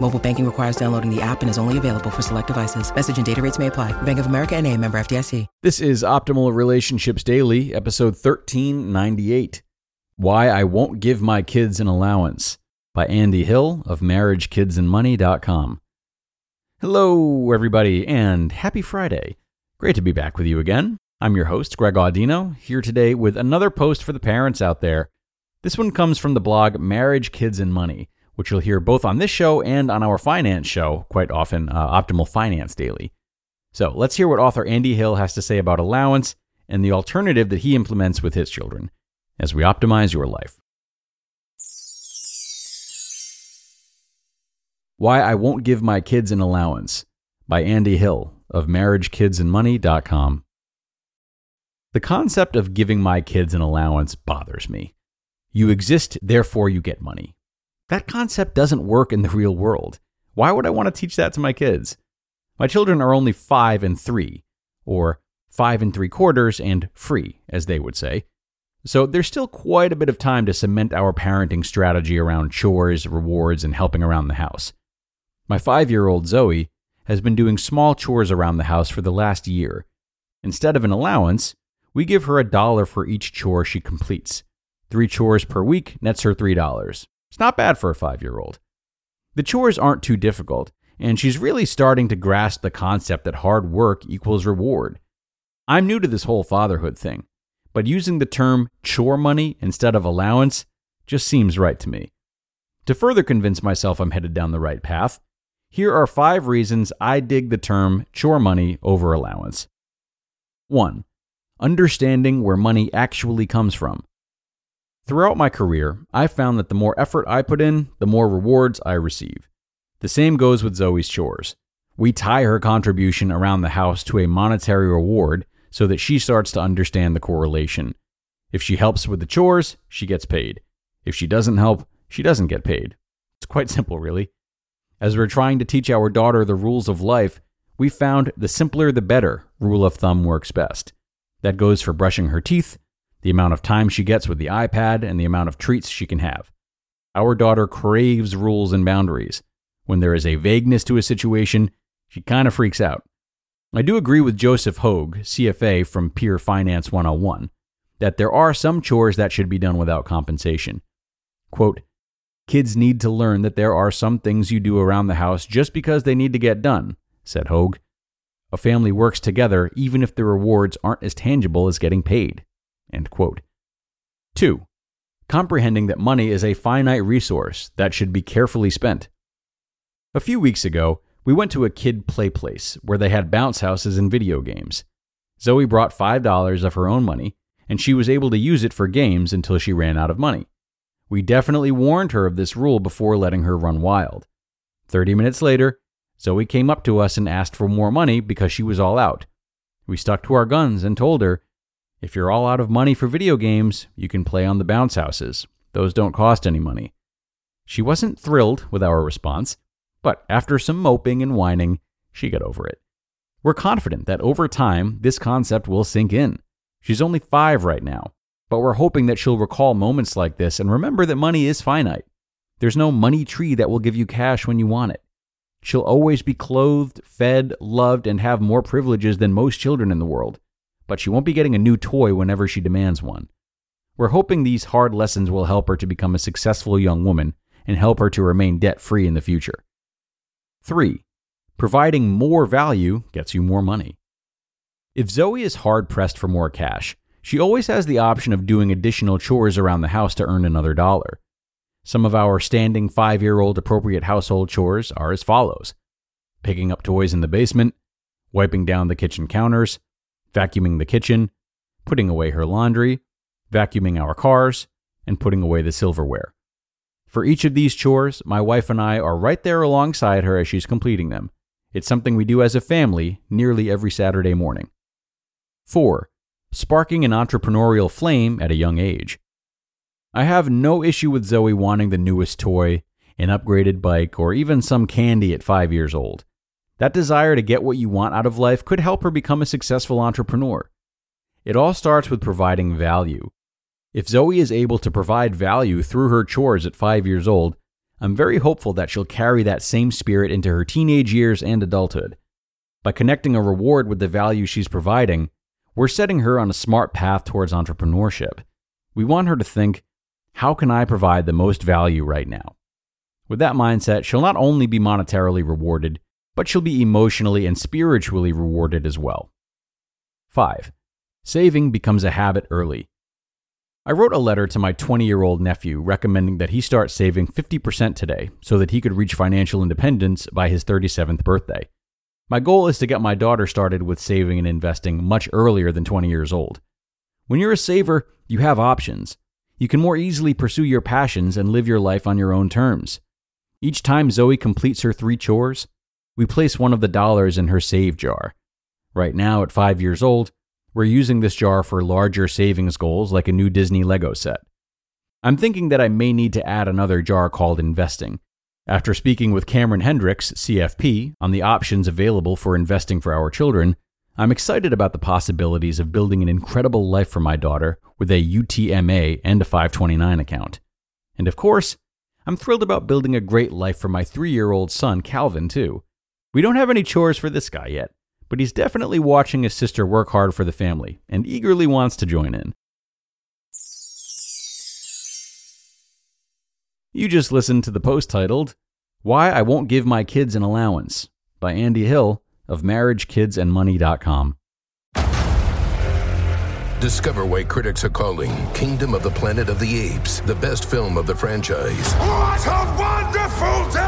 Mobile banking requires downloading the app and is only available for select devices. Message and data rates may apply. Bank of America and a member FDIC. This is Optimal Relationships Daily, episode 1398 Why I Won't Give My Kids an Allowance by Andy Hill of MarriageKidsAndMoney.com. Hello, everybody, and happy Friday. Great to be back with you again. I'm your host, Greg Audino, here today with another post for the parents out there. This one comes from the blog Marriage, Kids, and Money, which you'll hear both on this show and on our finance show, quite often, uh, Optimal Finance Daily. So let's hear what author Andy Hill has to say about allowance and the alternative that he implements with his children as we optimize your life. Why I Won't Give My Kids an Allowance by Andy Hill of MarriageKidsAndMoney.com. The concept of giving my kids an allowance bothers me. You exist, therefore you get money. That concept doesn't work in the real world. Why would I want to teach that to my kids? My children are only five and three, or five and three quarters and free, as they would say. So there's still quite a bit of time to cement our parenting strategy around chores, rewards, and helping around the house. My five year old Zoe has been doing small chores around the house for the last year. Instead of an allowance, we give her a dollar for each chore she completes. Three chores per week nets her $3. It's not bad for a five year old. The chores aren't too difficult, and she's really starting to grasp the concept that hard work equals reward. I'm new to this whole fatherhood thing, but using the term chore money instead of allowance just seems right to me. To further convince myself I'm headed down the right path, here are five reasons I dig the term chore money over allowance. 1. Understanding where money actually comes from. Throughout my career, I've found that the more effort I put in, the more rewards I receive. The same goes with Zoe's chores. We tie her contribution around the house to a monetary reward so that she starts to understand the correlation. If she helps with the chores, she gets paid. If she doesn't help, she doesn't get paid. It's quite simple, really. As we're trying to teach our daughter the rules of life, we found the simpler the better rule of thumb works best. That goes for brushing her teeth, the amount of time she gets with the iPad, and the amount of treats she can have. Our daughter craves rules and boundaries. When there is a vagueness to a situation, she kind of freaks out. I do agree with Joseph Hogue, CFA from Peer Finance 101, that there are some chores that should be done without compensation. Quote, Kids need to learn that there are some things you do around the house just because they need to get done, said Hogue. A family works together even if the rewards aren't as tangible as getting paid. End quote. 2. Comprehending that money is a finite resource that should be carefully spent. A few weeks ago, we went to a kid play place where they had bounce houses and video games. Zoe brought $5 of her own money, and she was able to use it for games until she ran out of money. We definitely warned her of this rule before letting her run wild. 30 minutes later, Zoe came up to us and asked for more money because she was all out. We stuck to our guns and told her, if you're all out of money for video games, you can play on the bounce houses. Those don't cost any money. She wasn't thrilled with our response, but after some moping and whining, she got over it. We're confident that over time, this concept will sink in. She's only five right now, but we're hoping that she'll recall moments like this and remember that money is finite. There's no money tree that will give you cash when you want it. She'll always be clothed, fed, loved, and have more privileges than most children in the world, but she won't be getting a new toy whenever she demands one. We're hoping these hard lessons will help her to become a successful young woman and help her to remain debt free in the future. 3. Providing more value gets you more money. If Zoe is hard pressed for more cash, She always has the option of doing additional chores around the house to earn another dollar. Some of our standing five year old appropriate household chores are as follows picking up toys in the basement, wiping down the kitchen counters, vacuuming the kitchen, putting away her laundry, vacuuming our cars, and putting away the silverware. For each of these chores, my wife and I are right there alongside her as she's completing them. It's something we do as a family nearly every Saturday morning. 4. Sparking an entrepreneurial flame at a young age. I have no issue with Zoe wanting the newest toy, an upgraded bike, or even some candy at five years old. That desire to get what you want out of life could help her become a successful entrepreneur. It all starts with providing value. If Zoe is able to provide value through her chores at five years old, I'm very hopeful that she'll carry that same spirit into her teenage years and adulthood. By connecting a reward with the value she's providing, we're setting her on a smart path towards entrepreneurship. We want her to think, how can I provide the most value right now? With that mindset, she'll not only be monetarily rewarded, but she'll be emotionally and spiritually rewarded as well. 5. Saving becomes a habit early. I wrote a letter to my 20 year old nephew recommending that he start saving 50% today so that he could reach financial independence by his 37th birthday. My goal is to get my daughter started with saving and investing much earlier than 20 years old. When you're a saver, you have options. You can more easily pursue your passions and live your life on your own terms. Each time Zoe completes her three chores, we place one of the dollars in her save jar. Right now, at five years old, we're using this jar for larger savings goals like a new Disney Lego set. I'm thinking that I may need to add another jar called investing. After speaking with Cameron Hendricks, CFP, on the options available for investing for our children, I'm excited about the possibilities of building an incredible life for my daughter with a UTMA and a 529 account. And of course, I'm thrilled about building a great life for my three year old son, Calvin, too. We don't have any chores for this guy yet, but he's definitely watching his sister work hard for the family and eagerly wants to join in. You just listened to the post titled, Why I Won't Give My Kids an Allowance by Andy Hill of MarriageKidsAndMoney.com. Discover why critics are calling Kingdom of the Planet of the Apes the best film of the franchise. What a wonderful day!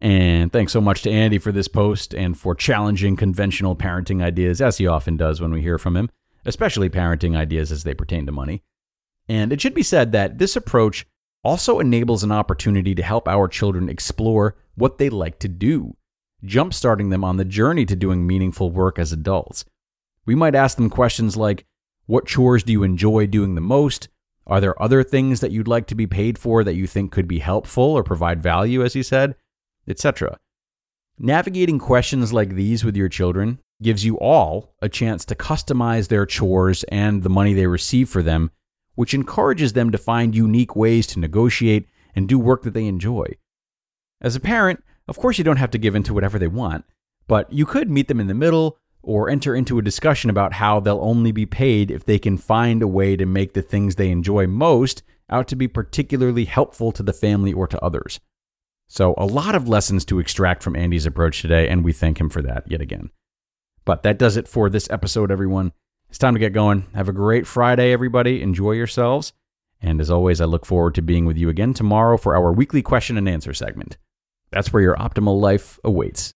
And thanks so much to Andy for this post and for challenging conventional parenting ideas, as he often does when we hear from him, especially parenting ideas as they pertain to money. And it should be said that this approach also enables an opportunity to help our children explore what they like to do, jumpstarting them on the journey to doing meaningful work as adults. We might ask them questions like What chores do you enjoy doing the most? Are there other things that you'd like to be paid for that you think could be helpful or provide value, as he said? Etc. Navigating questions like these with your children gives you all a chance to customize their chores and the money they receive for them, which encourages them to find unique ways to negotiate and do work that they enjoy. As a parent, of course, you don't have to give in to whatever they want, but you could meet them in the middle or enter into a discussion about how they'll only be paid if they can find a way to make the things they enjoy most out to be particularly helpful to the family or to others. So, a lot of lessons to extract from Andy's approach today, and we thank him for that yet again. But that does it for this episode, everyone. It's time to get going. Have a great Friday, everybody. Enjoy yourselves. And as always, I look forward to being with you again tomorrow for our weekly question and answer segment. That's where your optimal life awaits.